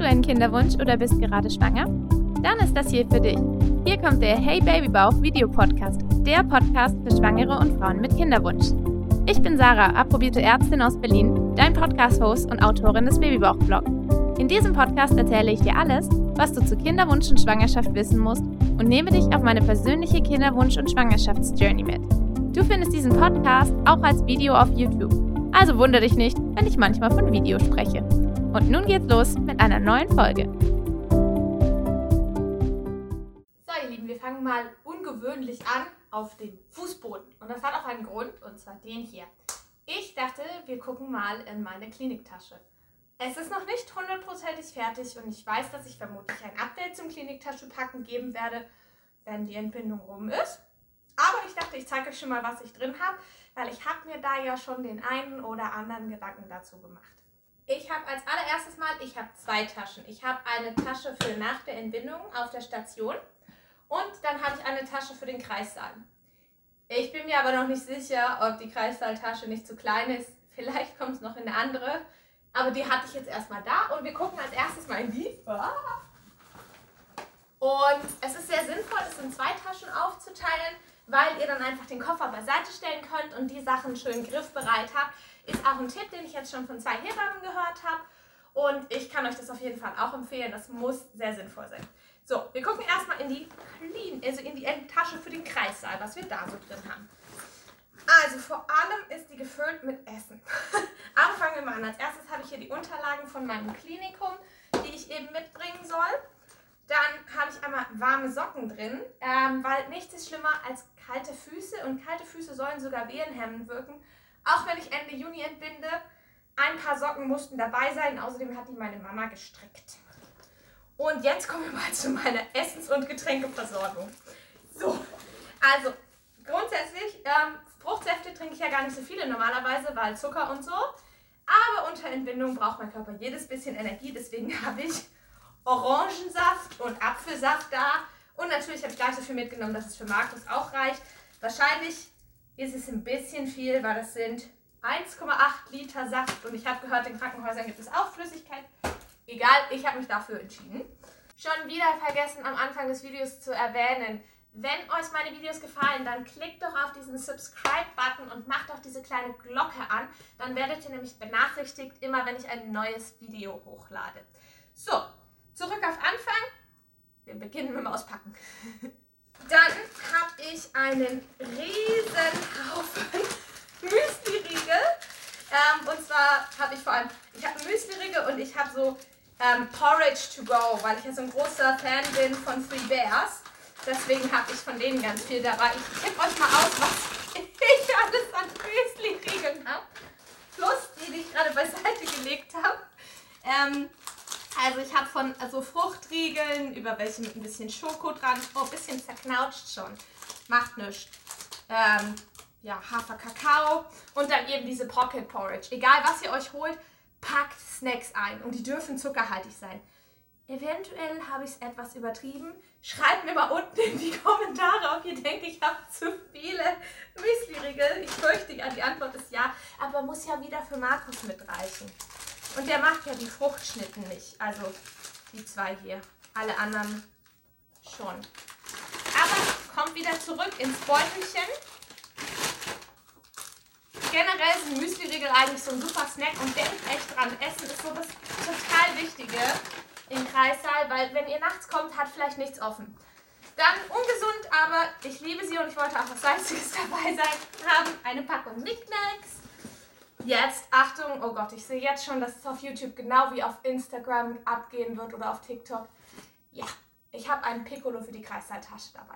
du einen Kinderwunsch oder bist gerade schwanger? Dann ist das hier für dich. Hier kommt der Hey Babybauch Video Podcast, der Podcast für Schwangere und Frauen mit Kinderwunsch. Ich bin Sarah, approbierte Ärztin aus Berlin, dein Podcast-Host und Autorin des Babybauch-Blog. In diesem Podcast erzähle ich dir alles, was du zu Kinderwunsch und Schwangerschaft wissen musst und nehme dich auf meine persönliche Kinderwunsch- und Schwangerschaftsjourney mit. Du findest diesen Podcast auch als Video auf YouTube. Also wundere dich nicht, wenn ich manchmal von Video spreche. Und nun geht's los mit einer neuen Folge. So, ihr Lieben, wir fangen mal ungewöhnlich an auf dem Fußboden. Und das hat auch einen Grund, und zwar den hier. Ich dachte, wir gucken mal in meine Kliniktasche. Es ist noch nicht hundertprozentig fertig und ich weiß, dass ich vermutlich ein Update zum Kliniktasche packen geben werde, wenn die Entbindung rum ist. Aber ich dachte, ich zeige euch schon mal, was ich drin habe, weil ich habe mir da ja schon den einen oder anderen Gedanken dazu gemacht. Ich habe als allererstes mal, ich habe zwei Taschen. Ich habe eine Tasche für nach der Entbindung auf der Station und dann habe ich eine Tasche für den Kreissaal. Ich bin mir aber noch nicht sicher, ob die Kreissaaltasche nicht zu klein ist. Vielleicht kommt es noch in eine andere. Aber die hatte ich jetzt erstmal da und wir gucken als erstes mal in die. Und es ist sehr sinnvoll, es in zwei Taschen aufzuteilen, weil ihr dann einfach den Koffer beiseite stellen könnt und die Sachen schön griffbereit habt. Ist auch ein Tipp, den ich jetzt schon von zwei Hebammen gehört habe. Und ich kann euch das auf jeden Fall auch empfehlen. Das muss sehr sinnvoll sein. So, wir gucken erstmal in die Clean, also in die Tasche für den Kreissaal, was wir da so drin haben. Also vor allem ist die gefüllt mit Essen. Aber fangen wir mal an. Als erstes habe ich hier die Unterlagen von meinem Klinikum, die ich eben mitbringen soll. Dann habe ich einmal warme Socken drin, ähm, weil nichts ist schlimmer als kalte Füße und kalte Füße sollen sogar wehenhemmend wirken. Auch wenn ich Ende Juni entbinde, ein paar Socken mussten dabei sein. Außerdem hat die meine Mama gestrickt. Und jetzt kommen wir mal zu meiner Essens- und Getränkeversorgung. So, also grundsätzlich, ähm, Fruchtsäfte trinke ich ja gar nicht so viele normalerweise, weil Zucker und so. Aber unter Entbindung braucht mein Körper jedes bisschen Energie. Deswegen habe ich Orangensaft und Apfelsaft da. Und natürlich habe ich gleich so viel mitgenommen, dass es für Markus auch reicht. Wahrscheinlich ist es ein bisschen viel, weil das sind 1,8 Liter Saft. Und ich habe gehört, in Krankenhäusern gibt es auch Flüssigkeit. Egal, ich habe mich dafür entschieden. Schon wieder vergessen am Anfang des Videos zu erwähnen. Wenn euch meine Videos gefallen, dann klickt doch auf diesen Subscribe-Button und macht doch diese kleine Glocke an. Dann werdet ihr nämlich benachrichtigt, immer wenn ich ein neues Video hochlade. So, zurück auf Anfang. Wir beginnen mit dem Auspacken. Dann habe ich einen riesen Haufen Müsli-Riegel. Ähm, und zwar habe ich vor allem, ich habe Müsli-Riegel und ich habe so ähm, Porridge to go, weil ich ja so ein großer Fan bin von Three Bears. Deswegen habe ich von denen ganz viel dabei. Ich tippe euch mal aus, was ich alles an Müsli-Riegeln habe. Plus die, die ich gerade beiseite gelegt habe. Ähm, also ich habe von also Fruchtriegeln über welche mit ein bisschen Schoko dran. Oh, ein bisschen zerknautscht schon. Macht nichts. Ähm, ja, Hafer, Kakao und dann eben diese Pocket Porridge. Egal was ihr euch holt, packt Snacks ein und die dürfen zuckerhaltig sein. Eventuell habe ich es etwas übertrieben. Schreibt mir mal unten in die Kommentare, ob ihr denkt, ich habe zu viele Müsli-Riegel. Ich fürchte, die Antwort ist ja. Aber muss ja wieder für Markus mitreichen. Und der macht ja die Fruchtschnitten nicht. Also die zwei hier. Alle anderen schon. Aber kommt wieder zurück ins Beutelchen. Generell sind Müsli-Riegel eigentlich so ein super Snack und denkt echt dran, Essen ist so das total Wichtige im Kreissaal, weil wenn ihr nachts kommt, hat vielleicht nichts offen. Dann ungesund, aber ich liebe sie und ich wollte auch was Salziges dabei sein, haben eine Packung Nicknacks. Jetzt, Achtung, oh Gott, ich sehe jetzt schon, dass es auf YouTube genau wie auf Instagram abgehen wird oder auf TikTok. Ja, ich habe einen Piccolo für die Kreissaaltasche dabei.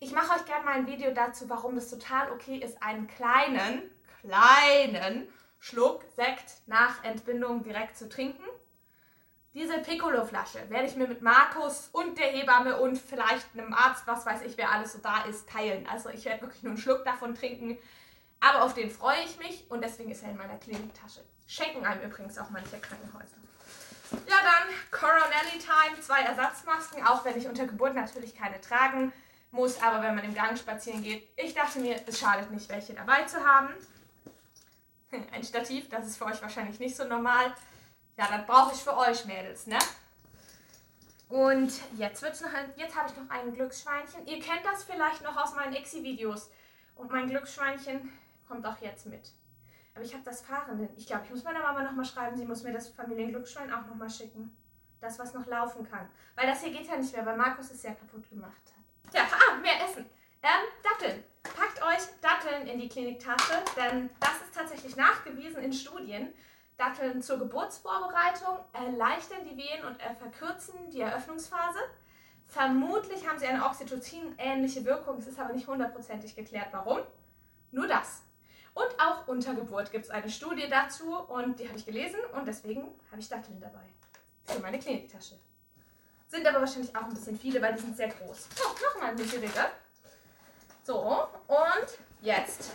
Ich mache euch gerne mal ein Video dazu, warum es total okay ist, einen kleinen, kleinen Schluck Sekt nach Entbindung direkt zu trinken. Diese Piccolo-Flasche werde ich mir mit Markus und der Hebamme und vielleicht einem Arzt, was weiß ich, wer alles so da ist, teilen. Also ich werde wirklich nur einen Schluck davon trinken. Aber auf den freue ich mich und deswegen ist er in meiner Kliniktasche. Schenken einem übrigens auch manche Krankenhäuser. Ja, dann Coronelli Time, zwei Ersatzmasken, auch wenn ich unter Geburt natürlich keine tragen muss, aber wenn man im Gang spazieren geht, ich dachte mir, es schadet nicht, welche dabei zu haben. Ein Stativ, das ist für euch wahrscheinlich nicht so normal. Ja, das brauche ich für euch, Mädels, ne? Und jetzt wird's noch ein, jetzt habe ich noch ein Glücksschweinchen. Ihr kennt das vielleicht noch aus meinen Exi-Videos. Und mein Glücksschweinchen kommt auch jetzt mit. Aber ich habe das Fahrende. Ich glaube, ich muss meiner Mama nochmal schreiben, sie muss mir das Familienglücksschwein auch nochmal schicken. Das, was noch laufen kann. Weil das hier geht ja nicht mehr, weil Markus es ja kaputt gemacht hat. Ja, ah, mehr Essen. Ähm, Datteln. Packt euch Datteln in die Kliniktasche, denn das ist tatsächlich nachgewiesen in Studien. Datteln zur Geburtsvorbereitung erleichtern die Wehen und verkürzen die Eröffnungsphase. Vermutlich haben sie eine Oxytocin-ähnliche Wirkung. Es ist aber nicht hundertprozentig geklärt, warum. Nur das. Und auch Untergeburt gibt es eine Studie dazu und die habe ich gelesen und deswegen habe ich Datteln dabei. Für meine Kliniktasche. Sind aber wahrscheinlich auch ein bisschen viele, weil die sind sehr groß. Oh, nochmal ein bisschen Regal. So, und jetzt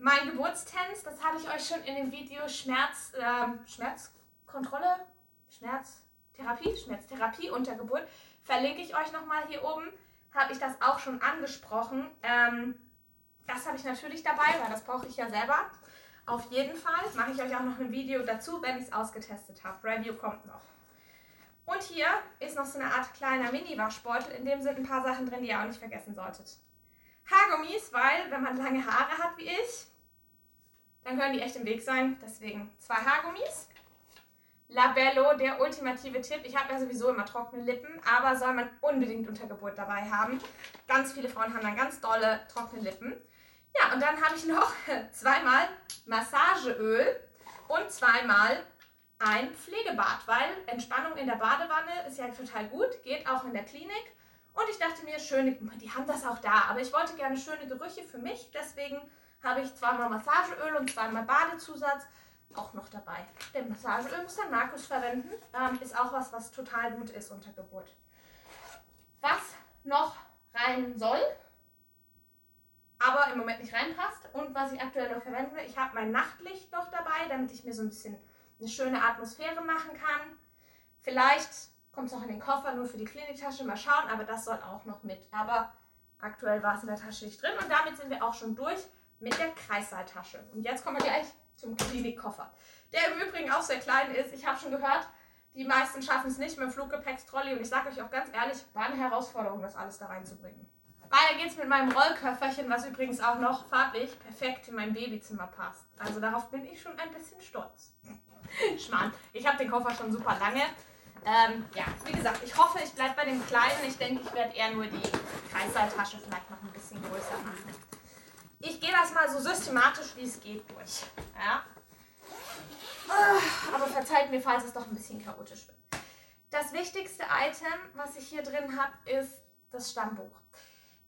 mein Geburtstanz. Das habe ich euch schon in dem Video Schmerz, äh, Schmerzkontrolle, Schmerztherapie, Schmerztherapie unter Geburt. Verlinke ich euch nochmal hier oben. Habe ich das auch schon angesprochen. Ähm, das habe ich natürlich dabei, weil das brauche ich ja selber. Auf jeden Fall mache ich euch auch noch ein Video dazu, wenn ich es ausgetestet habe. Review kommt noch. Und hier ist noch so eine Art kleiner Mini-Waschbeutel, in dem sind ein paar Sachen drin, die ihr auch nicht vergessen solltet. Haargummis, weil wenn man lange Haare hat wie ich, dann können die echt im Weg sein. Deswegen zwei Haargummis. Labello, der ultimative Tipp. Ich habe ja sowieso immer trockene Lippen, aber soll man unbedingt unter Geburt dabei haben. Ganz viele Frauen haben dann ganz dolle trockene Lippen. Ja, und dann habe ich noch zweimal Massageöl und zweimal ein Pflegebad, weil Entspannung in der Badewanne ist ja total gut, geht auch in der Klinik. Und ich dachte mir, schöne, die haben das auch da, aber ich wollte gerne schöne Gerüche für mich, deswegen habe ich zweimal Massageöl und zweimal Badezusatz auch noch dabei. Der Massageöl muss dann Markus verwenden, ähm, ist auch was, was total gut ist unter Geburt. Was noch rein soll, aber im Moment nicht reinpasst und was ich aktuell noch verwende, ich habe mein Nachtlicht noch dabei, damit ich mir so ein bisschen eine schöne Atmosphäre machen kann. Vielleicht kommt es noch in den Koffer, nur für die Kliniktasche, mal schauen, aber das soll auch noch mit. Aber aktuell war es in der Tasche nicht drin und damit sind wir auch schon durch mit der Kreissaaltasche. Und jetzt kommen wir gleich zum Klinikkoffer, der im Übrigen auch sehr klein ist. Ich habe schon gehört, die meisten schaffen es nicht mit dem Fluggepäckstrolli und ich sage euch auch ganz ehrlich, war eine Herausforderung, das alles da reinzubringen. Weiter geht's mit meinem Rollköfferchen, was übrigens auch noch farblich perfekt in mein Babyzimmer passt. Also darauf bin ich schon ein bisschen stolz. Schmarrn. Ich habe den Koffer schon super lange. Ähm, ja, wie gesagt, ich hoffe, ich bleibe bei dem Kleinen. Ich denke, ich werde eher nur die Kreissaaltasche vielleicht noch ein bisschen größer machen. Ich gehe das mal so systematisch, wie es geht, durch. Ja? Ah, aber verzeiht mir, falls es doch ein bisschen chaotisch wird. Das wichtigste Item, was ich hier drin habe, ist das Stammbuch.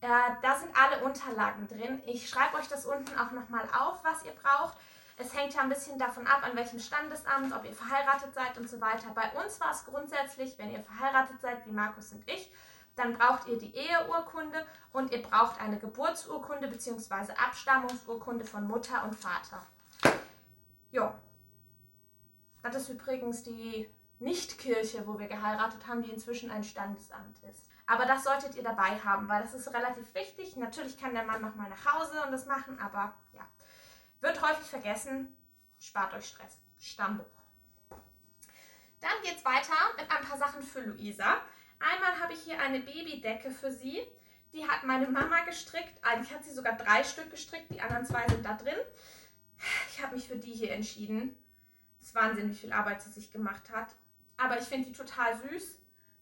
Äh, da sind alle Unterlagen drin. Ich schreibe euch das unten auch nochmal auf, was ihr braucht. Es hängt ja ein bisschen davon ab, an welchem Standesamt, ob ihr verheiratet seid und so weiter. Bei uns war es grundsätzlich, wenn ihr verheiratet seid, wie Markus und ich, dann braucht ihr die Eheurkunde und ihr braucht eine Geburtsurkunde bzw. Abstammungsurkunde von Mutter und Vater. Jo. Das ist übrigens die Nichtkirche, wo wir geheiratet haben, die inzwischen ein Standesamt ist. Aber das solltet ihr dabei haben, weil das ist relativ wichtig. Natürlich kann der Mann nochmal nach Hause und das machen, aber ja. Wird häufig vergessen, spart euch Stress. Stammbuch. Dann geht es weiter mit ein paar Sachen für Luisa. Einmal habe ich hier eine Babydecke für sie. Die hat meine Mama gestrickt. Eigentlich hat sie sogar drei Stück gestrickt. Die anderen zwei sind da drin. Ich habe mich für die hier entschieden. Es ist Wahnsinn, wie viel Arbeit sie sich gemacht hat. Aber ich finde die total süß.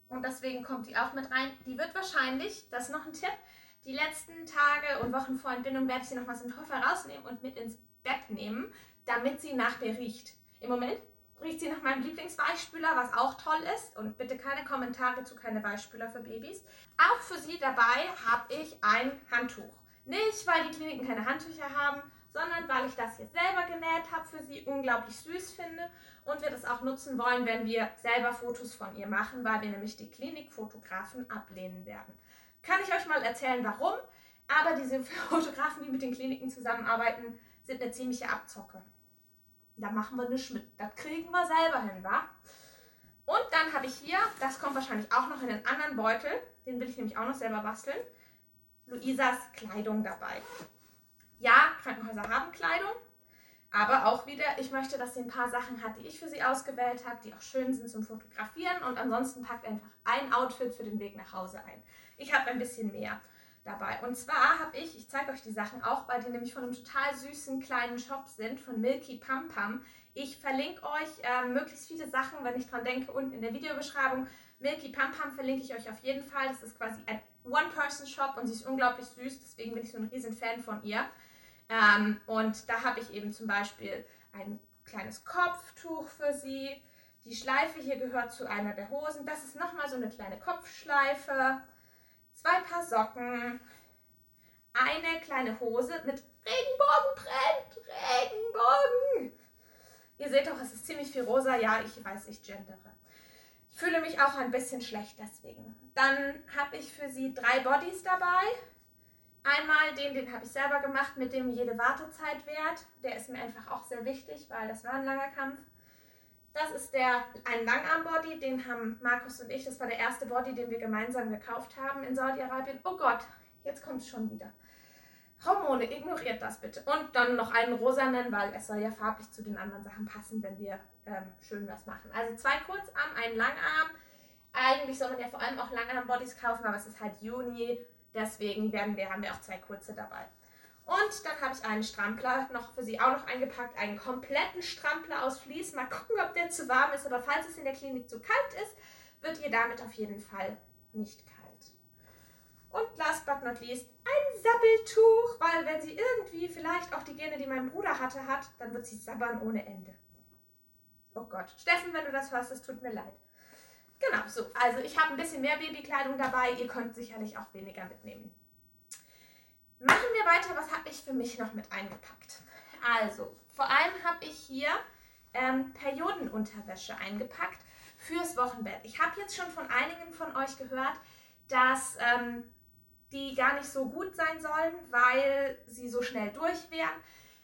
Und deswegen kommt die auch mit rein. Die wird wahrscheinlich, das ist noch ein Tipp, die letzten Tage und Wochen vor Entbindung werde ich sie nochmal aus dem Koffer rausnehmen und mit ins Bett nehmen, damit sie nach mir riecht. Im Moment riecht sie nach meinem Lieblingsweichspüler, was auch toll ist. Und bitte keine Kommentare zu keine Weichspüler für Babys. Auch für sie dabei habe ich ein Handtuch. Nicht, weil die Kliniken keine Handtücher haben, sondern weil ich das jetzt selber genäht habe, für sie unglaublich süß finde und wir das auch nutzen wollen, wenn wir selber Fotos von ihr machen, weil wir nämlich die Klinikfotografen ablehnen werden. Kann ich euch mal erzählen, warum? Aber diese Fotografen, die mit den Kliniken zusammenarbeiten, sind eine ziemliche Abzocke. Da machen wir nichts mit. Das kriegen wir selber hin, wa? Und dann habe ich hier, das kommt wahrscheinlich auch noch in den anderen Beutel, den will ich nämlich auch noch selber basteln, Luisas Kleidung dabei. Ja, Krankenhäuser haben Kleidung, Aber auch wieder, ich möchte, dass sie ein paar Sachen hat, die ich für sie ausgewählt habe, die auch schön sind zum Fotografieren. Und ansonsten packt einfach ein Outfit für den Weg nach Hause ein. Ich habe ein bisschen mehr dabei. Und zwar habe ich, ich zeige euch die Sachen auch, weil die nämlich von einem total süßen kleinen Shop sind, von Milky Pam Pam. Ich verlinke euch äh, möglichst viele Sachen, wenn ich dran denke, unten in der Videobeschreibung. Milky Pam Pam verlinke ich euch auf jeden Fall. Das ist quasi ein One-Person-Shop und sie ist unglaublich süß, deswegen bin ich so ein riesen Fan von ihr. Ähm, und da habe ich eben zum Beispiel ein kleines Kopftuch für sie. Die Schleife hier gehört zu einer der Hosen. Das ist nochmal so eine kleine Kopfschleife. Zwei Paar Socken. Eine kleine Hose mit Regenbogenprint. Regenbogen. Ihr seht auch, es ist ziemlich viel rosa. Ja, ich weiß, ich gendere. Ich fühle mich auch ein bisschen schlecht deswegen. Dann habe ich für sie drei Bodies dabei. Einmal den, den habe ich selber gemacht, mit dem jede Wartezeit währt. Der ist mir einfach auch sehr wichtig, weil das war ein langer Kampf. Das ist der ein Langarm-Body, den haben Markus und ich, das war der erste Body, den wir gemeinsam gekauft haben in Saudi-Arabien. Oh Gott, jetzt kommt es schon wieder. Hormone, ignoriert das bitte. Und dann noch einen rosanen, weil es soll ja farblich zu den anderen Sachen passen, wenn wir ähm, schön was machen. Also zwei Kurzarm, einen Langarm. Eigentlich soll man ja vor allem auch Langarm-Bodies kaufen, aber es ist halt Juni, deswegen werden wir, haben wir auch zwei kurze dabei. Und dann habe ich einen Strampler noch für Sie auch noch eingepackt, einen kompletten Strampler aus Vlies. Mal gucken, ob der zu warm ist, aber falls es in der Klinik zu kalt ist, wird ihr damit auf jeden Fall nicht kalt. Und last but not least, ein Sabbeltuch, weil wenn sie irgendwie vielleicht auch die Gene, die mein Bruder hatte, hat, dann wird sie sabbern ohne Ende. Oh Gott. Steffen, wenn du das hörst, es tut mir leid. Genau, so. Also ich habe ein bisschen mehr Babykleidung dabei. Ihr könnt sicherlich auch weniger mitnehmen. Machen wir weiter. Was habe ich für mich noch mit eingepackt? Also, vor allem habe ich hier ähm, Periodenunterwäsche eingepackt fürs Wochenbett. Ich habe jetzt schon von einigen von euch gehört, dass ähm, die gar nicht so gut sein sollen, weil sie so schnell durch wären.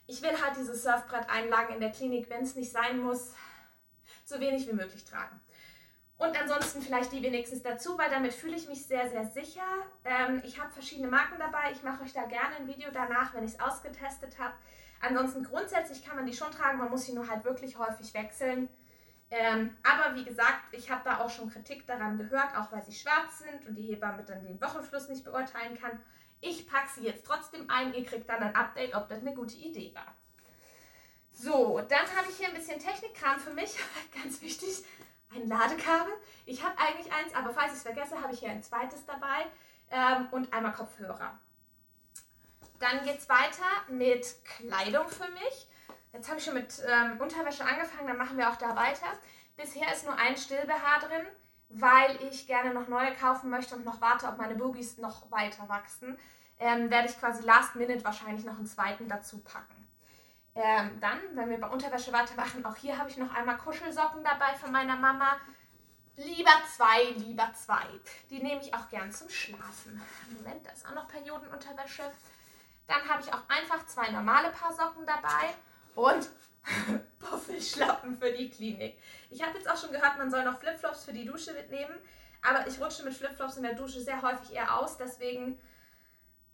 Ich will halt diese Surfbrett-Einlagen in der Klinik, wenn es nicht sein muss, so wenig wie möglich tragen. Und ansonsten vielleicht die wenigstens dazu, weil damit fühle ich mich sehr, sehr sicher. Ähm, ich habe verschiedene Marken dabei. Ich mache euch da gerne ein Video danach, wenn ich es ausgetestet habe. Ansonsten grundsätzlich kann man die schon tragen, man muss sie nur halt wirklich häufig wechseln. Ähm, aber wie gesagt, ich habe da auch schon Kritik daran gehört, auch weil sie schwarz sind und die Hebamme dann den Wochenfluss nicht beurteilen kann. Ich packe sie jetzt trotzdem ein. Ihr kriegt dann ein Update, ob das eine gute Idee war. So, dann habe ich hier ein bisschen Technikkram für mich. Ganz wichtig, ein Ladekabel. Ich habe eigentlich eins, aber falls ich es vergesse, habe ich hier ein zweites dabei ähm, und einmal Kopfhörer. Dann geht es weiter mit Kleidung für mich. Jetzt habe ich schon mit ähm, Unterwäsche angefangen, dann machen wir auch da weiter. Bisher ist nur ein Stillbehaar drin, weil ich gerne noch neue kaufen möchte und noch warte, ob meine Boobies noch weiter wachsen. Ähm, werde ich quasi last minute wahrscheinlich noch einen zweiten dazu packen. Ähm, dann, wenn wir bei Unterwäsche weitermachen, auch hier habe ich noch einmal Kuschelsocken dabei von meiner Mama. Lieber zwei, lieber zwei. Die nehme ich auch gern zum Schlafen. Moment, da ist auch noch Periodenunterwäsche. Dann habe ich auch einfach zwei normale Paar Socken dabei und Puffelschlappen für die Klinik. Ich habe jetzt auch schon gehört, man soll noch Flipflops für die Dusche mitnehmen, aber ich rutsche mit Flipflops in der Dusche sehr häufig eher aus, deswegen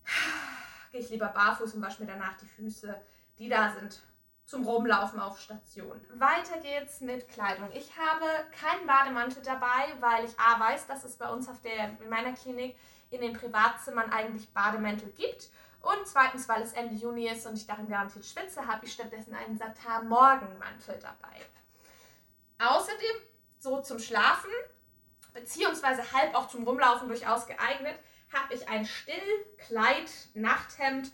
gehe ich lieber barfuß und wasche mir danach die Füße die da sind zum Rumlaufen auf Station. Weiter geht's mit Kleidung. Ich habe keinen Bademantel dabei, weil ich A weiß, dass es bei uns auf der, in meiner Klinik in den Privatzimmern eigentlich Bademäntel gibt. Und zweitens, weil es Ende Juni ist und ich darin garantiert schwitze, habe ich stattdessen einen Satin-Morgenmantel dabei. Außerdem, so zum Schlafen, beziehungsweise halb auch zum Rumlaufen durchaus geeignet, habe ich ein Stillkleid-Nachthemd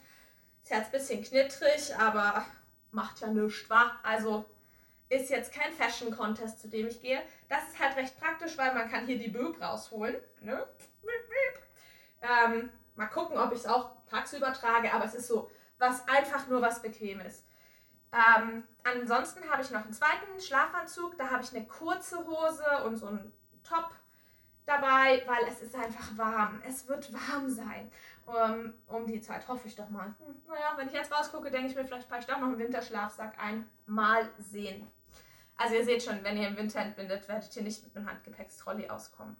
ist jetzt ein bisschen knittrig, aber macht ja nichts, wa? Also ist jetzt kein Fashion Contest, zu dem ich gehe. Das ist halt recht praktisch, weil man kann hier die Böb rausholen. Ne? Ähm, mal gucken, ob ich es auch tagsüber trage, aber es ist so was einfach nur was Bequemes. Ähm, ansonsten habe ich noch einen zweiten Schlafanzug. Da habe ich eine kurze Hose und so einen Top dabei, weil es ist einfach warm. Es wird warm sein um, um die Zeit, hoffe ich doch mal. Hm, naja, wenn ich jetzt rausgucke, denke ich mir, vielleicht packe ich doch noch einen Winterschlafsack ein. Mal sehen. Also ihr seht schon, wenn ihr im Winter entbindet, werdet ihr nicht mit einem Handgepäckstrolley auskommen.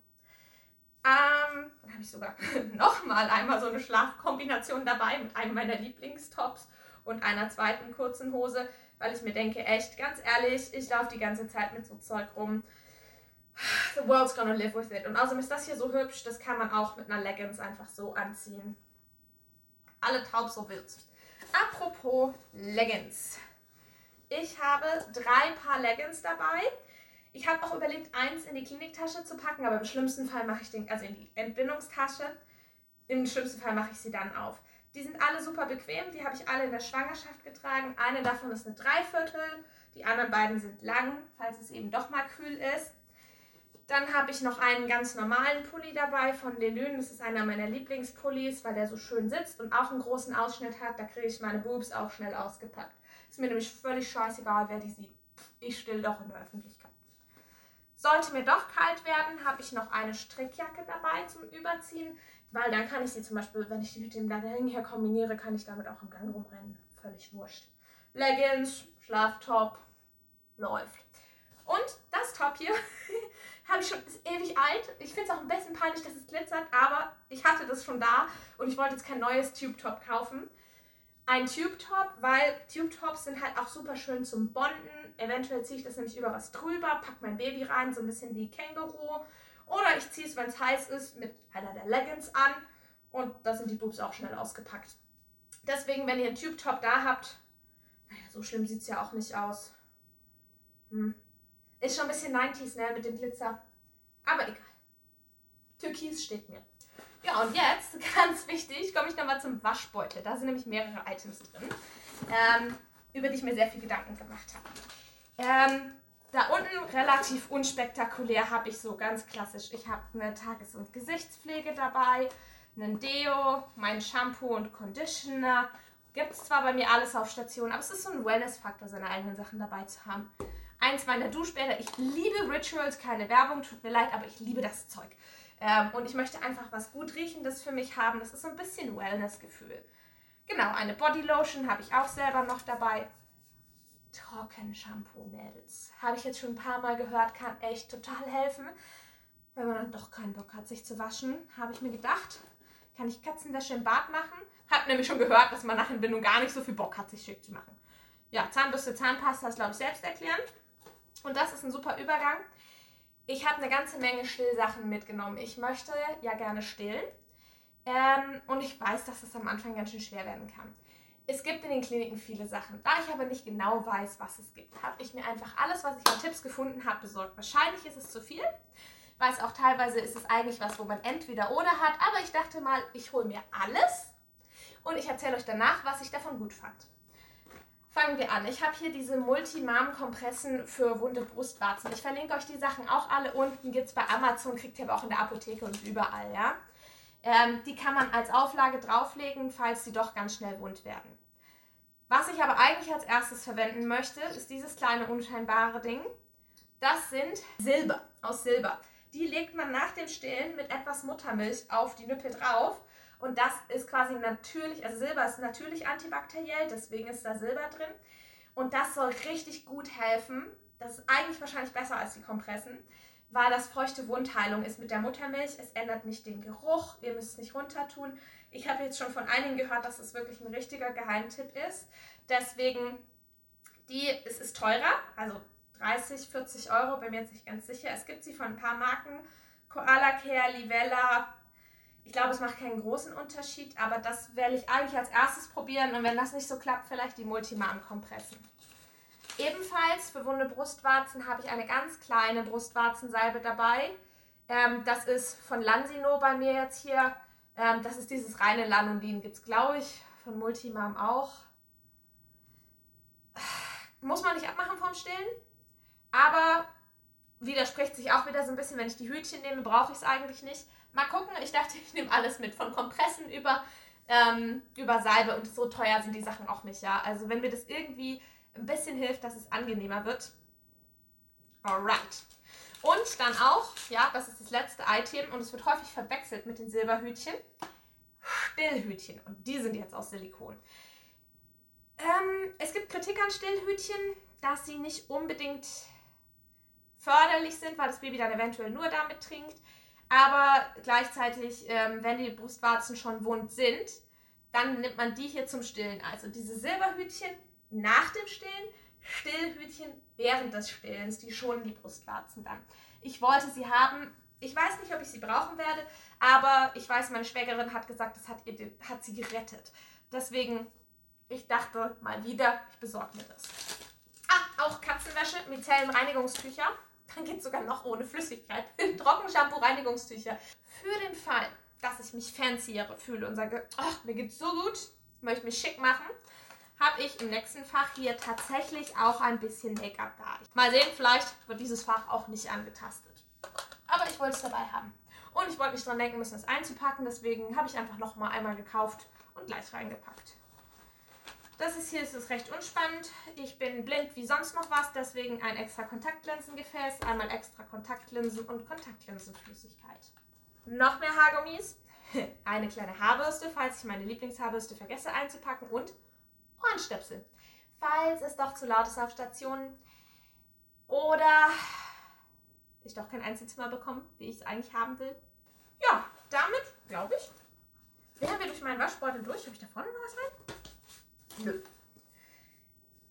Ähm, dann habe ich sogar nochmal einmal so eine Schlafkombination dabei mit einem meiner Lieblingstops und einer zweiten kurzen Hose. weil ich mir denke, echt, ganz ehrlich, ich laufe die ganze Zeit mit so Zeug rum. The world's gonna live with it. Und außerdem ist das hier so hübsch, das kann man auch mit einer Leggings einfach so anziehen. Alle taub so wild. Apropos Leggings. Ich habe drei Paar Leggings dabei. Ich habe auch überlegt, eins in die Kliniktasche zu packen, aber im schlimmsten Fall mache ich den, also in die Entbindungstasche. Im schlimmsten Fall mache ich sie dann auf. Die sind alle super bequem, die habe ich alle in der Schwangerschaft getragen. Eine davon ist eine Dreiviertel, die anderen beiden sind lang, falls es eben doch mal kühl ist. Dann habe ich noch einen ganz normalen Pulli dabei von Lelune. Das ist einer meiner Lieblingspullis, weil der so schön sitzt und auch einen großen Ausschnitt hat. Da kriege ich meine Boobs auch schnell ausgepackt. Ist mir nämlich völlig scheißegal, wer die sieht. Ich still doch in der Öffentlichkeit. Sollte mir doch kalt werden, habe ich noch eine Strickjacke dabei zum Überziehen, weil dann kann ich sie zum Beispiel, wenn ich die mit dem Ladering hier kombiniere, kann ich damit auch im Gang rumrennen. Völlig wurscht. Leggings, Schlaftop, läuft. Und das Top hier habe ich schon, ist ewig alt. Ich finde es auch ein bisschen peinlich, dass es glitzert, aber ich hatte das schon da und ich wollte jetzt kein neues Tube Top kaufen ein Tube Top, weil Tube Tops sind halt auch super schön zum Bonden. Eventuell ziehe ich das nämlich über was drüber, packe mein Baby rein, so ein bisschen wie Känguru. Oder ich ziehe es, wenn es heiß ist, mit einer der Leggings an. Und da sind die Boobs auch schnell ausgepackt. Deswegen, wenn ihr einen Tube Top da habt, naja, so schlimm sieht es ja auch nicht aus. Hm. Ist schon ein bisschen 90s, ne, mit dem Glitzer. Aber egal. Türkis steht mir. Ja, und jetzt, ganz wichtig, komme ich nochmal zum Waschbeutel. Da sind nämlich mehrere Items drin, ähm, über die ich mir sehr viel Gedanken gemacht habe. Ähm, da unten relativ unspektakulär habe ich so ganz klassisch. Ich habe eine Tages- und Gesichtspflege dabei, einen Deo, mein Shampoo und Conditioner. Gibt es zwar bei mir alles auf Station, aber es ist so ein Wellness-Faktor, seine eigenen Sachen dabei zu haben. Eins meiner Duschbäder. Ich liebe Rituals, keine Werbung, tut mir leid, aber ich liebe das Zeug. Ähm, und ich möchte einfach was gut riechendes für mich haben. Das ist so ein bisschen Wellness-Gefühl. Genau, eine Bodylotion habe ich auch selber noch dabei. Trockenshampoo, Mädels. Habe ich jetzt schon ein paar Mal gehört, kann echt total helfen. Wenn man dann doch keinen Bock hat, sich zu waschen, habe ich mir gedacht, kann ich Katzenwäsche im Bad machen. Hab nämlich schon gehört, dass man nach Entbindung gar nicht so viel Bock hat, sich schick zu machen. Ja, Zahnbürste, Zahnpasta ist, glaube ich, selbst erklärend. Und das ist ein super Übergang. Ich habe eine ganze Menge Stillsachen mitgenommen. Ich möchte ja gerne stillen. Ähm, und ich weiß, dass es am Anfang ganz schön schwer werden kann. Es gibt in den Kliniken viele Sachen. Da ich aber nicht genau weiß, was es gibt, habe ich mir einfach alles, was ich an Tipps gefunden habe, besorgt. Wahrscheinlich ist es zu viel. Weiß auch teilweise ist es eigentlich was, wo man entweder oder hat. Aber ich dachte mal, ich hole mir alles und ich erzähle euch danach, was ich davon gut fand. Fangen wir an. Ich habe hier diese Multimam-Kompressen für wunde Brustwarzen. Ich verlinke euch die Sachen auch alle unten. Gibt es bei Amazon, kriegt ihr aber auch in der Apotheke und überall, ja. Ähm, die kann man als Auflage drauflegen, falls sie doch ganz schnell wund werden. Was ich aber eigentlich als erstes verwenden möchte, ist dieses kleine unscheinbare Ding. Das sind Silber, aus Silber. Die legt man nach dem Stillen mit etwas Muttermilch auf die Nüppel drauf und das ist quasi natürlich, also Silber ist natürlich antibakteriell, deswegen ist da Silber drin. Und das soll richtig gut helfen. Das ist eigentlich wahrscheinlich besser als die Kompressen, weil das feuchte Wundheilung ist mit der Muttermilch. Es ändert nicht den Geruch, ihr müsst es nicht runter tun. Ich habe jetzt schon von einigen gehört, dass es wirklich ein richtiger Geheimtipp ist. Deswegen, die, es ist teurer, also 30, 40 Euro, bin mir jetzt nicht ganz sicher. Es gibt sie von ein paar Marken. Koala Care, Livella, ich glaube, es macht keinen großen Unterschied, aber das werde ich eigentlich als erstes probieren und wenn das nicht so klappt, vielleicht die Multimarm-Kompressen. Ebenfalls für wunde Brustwarzen habe ich eine ganz kleine Brustwarzensalbe dabei. Ähm, das ist von Lansino bei mir jetzt hier. Ähm, das ist dieses reine Lanolin. Gibt es, glaube ich, von Multimam auch. Muss man nicht abmachen vom Stillen. Aber widerspricht sich auch wieder so ein bisschen, wenn ich die Hütchen nehme, brauche ich es eigentlich nicht. Mal gucken, ich dachte, ich nehme alles mit, von Kompressen über, ähm, über Salbe und so teuer sind die Sachen auch nicht, ja. Also wenn mir das irgendwie ein bisschen hilft, dass es angenehmer wird. Alright. Und dann auch, ja, das ist das letzte Item und es wird häufig verwechselt mit den Silberhütchen. Stillhütchen und die sind jetzt aus Silikon. Ähm, es gibt Kritik an Stillhütchen, dass sie nicht unbedingt förderlich sind, weil das Baby dann eventuell nur damit trinkt. Aber gleichzeitig, ähm, wenn die Brustwarzen schon wund sind, dann nimmt man die hier zum Stillen. Also diese Silberhütchen nach dem Stillen, Stillhütchen während des Stillens. Die schonen die Brustwarzen dann. Ich wollte sie haben. Ich weiß nicht, ob ich sie brauchen werde, aber ich weiß, meine Schwägerin hat gesagt, das hat, ihr, hat sie gerettet. Deswegen, ich dachte mal wieder, ich besorge mir das. Ah, auch Katzenwäsche, Micellenreinigungstücher. Dann geht es sogar noch ohne Flüssigkeit. Trockenshampoo-Reinigungstücher. Für den Fall, dass ich mich fancier fühle und sage, ach, mir geht's so gut, möchte mich schick machen, habe ich im nächsten Fach hier tatsächlich auch ein bisschen Make-up da. Mal sehen, vielleicht wird dieses Fach auch nicht angetastet. Aber ich wollte es dabei haben. Und ich wollte nicht dran denken müssen, es einzupacken. Deswegen habe ich einfach noch mal einmal gekauft und gleich reingepackt. Das ist hier ist es recht unspannend. Ich bin blind wie sonst noch was, deswegen ein extra Kontaktlinsengefäß, einmal extra Kontaktlinsen und Kontaktlinsenflüssigkeit. Noch mehr Haargummis, eine kleine Haarbürste, falls ich meine Lieblingshaarbürste vergesse einzupacken und Ohrenstöpsel, falls es doch zu laut ist auf Stationen oder ich doch kein Einzelzimmer bekomme, wie ich es eigentlich haben will. Ja, damit glaube ich, wären wir durch meinen Waschbeutel durch. Habe ich da vorne noch was rein? Nö.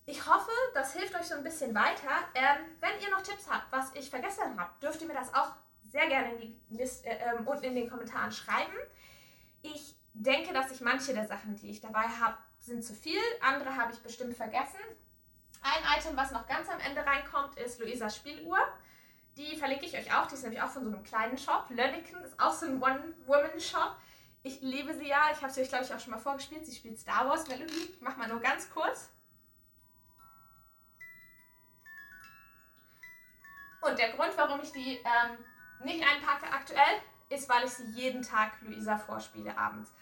Ich hoffe, das hilft euch so ein bisschen weiter. Ähm, wenn ihr noch Tipps habt, was ich vergessen habe, dürft ihr mir das auch sehr gerne in die Liste, äh, ähm, unten in den Kommentaren schreiben. Ich denke, dass ich manche der Sachen, die ich dabei habe, sind zu viel. Andere habe ich bestimmt vergessen. Ein Item, was noch ganz am Ende reinkommt, ist Luisas Spieluhr. Die verlinke ich euch auch. Die ist nämlich auch von so einem kleinen Shop. Lönniken ist auch so ein One-Woman-Shop. Ich liebe sie ja. Ich habe sie euch, glaube ich, auch schon mal vorgespielt. Sie spielt Star Wars Melodie. Ich mache mal nur ganz kurz. Und der Grund, warum ich die ähm, nicht einpacke aktuell, ist, weil ich sie jeden Tag Luisa vorspiele abends.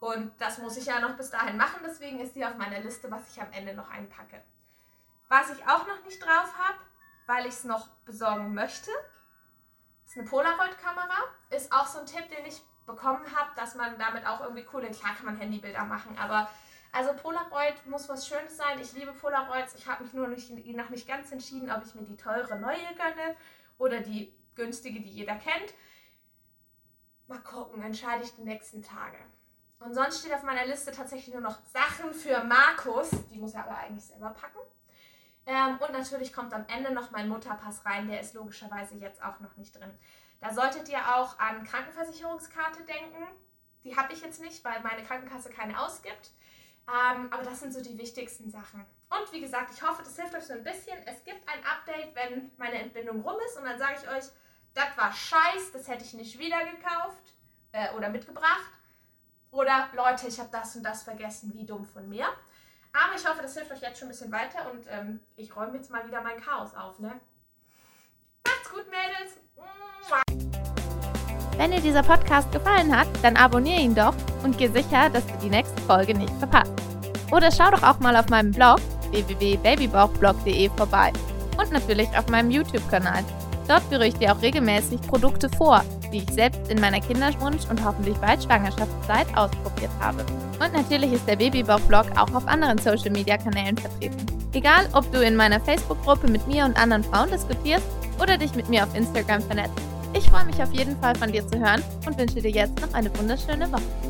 Und das muss ich ja noch bis dahin machen, deswegen ist sie auf meiner Liste, was ich am Ende noch einpacke. Was ich auch noch nicht drauf habe, weil ich es noch besorgen möchte, ist eine Polaroid-Kamera. Ist auch so ein Tipp, den ich bekommen habe, dass man damit auch irgendwie coole, klar kann man Handybilder machen, aber also Polaroid muss was Schönes sein. Ich liebe Polaroids. Ich habe mich nur nicht, noch nicht ganz entschieden, ob ich mir die teure neue gönne oder die günstige, die jeder kennt. Mal gucken, entscheide ich die nächsten Tage. Und sonst steht auf meiner Liste tatsächlich nur noch Sachen für Markus. Die muss er aber eigentlich selber packen. Ähm, und natürlich kommt am Ende noch mein Mutterpass rein. Der ist logischerweise jetzt auch noch nicht drin. Da solltet ihr auch an Krankenversicherungskarte denken. Die habe ich jetzt nicht, weil meine Krankenkasse keine ausgibt. Ähm, aber das sind so die wichtigsten Sachen. Und wie gesagt, ich hoffe, das hilft euch so ein bisschen. Es gibt ein Update, wenn meine Entbindung rum ist. Und dann sage ich euch, das war scheiß, das hätte ich nicht wieder gekauft äh, oder mitgebracht. Oder Leute, ich habe das und das vergessen, wie dumm von mir. Aber ich hoffe, das hilft euch jetzt schon ein bisschen weiter und ähm, ich räume jetzt mal wieder mein Chaos auf, ne? Macht's gut, Mädels! Wenn dir dieser Podcast gefallen hat, dann abonniere ihn doch und geh sicher, dass du die nächste Folge nicht verpasst. Oder schau doch auch mal auf meinem Blog www.babybauchblog.de vorbei und natürlich auf meinem YouTube-Kanal. Dort führe ich dir auch regelmäßig Produkte vor, die ich selbst in meiner Kinderwunsch- und hoffentlich bald Schwangerschaftszeit ausprobiert habe. Und natürlich ist der Babybauch-Blog auch auf anderen Social-Media-Kanälen vertreten. Egal, ob du in meiner Facebook-Gruppe mit mir und anderen Frauen diskutierst oder dich mit mir auf Instagram vernetzt. Ich freue mich auf jeden Fall von dir zu hören und wünsche dir jetzt noch eine wunderschöne Woche.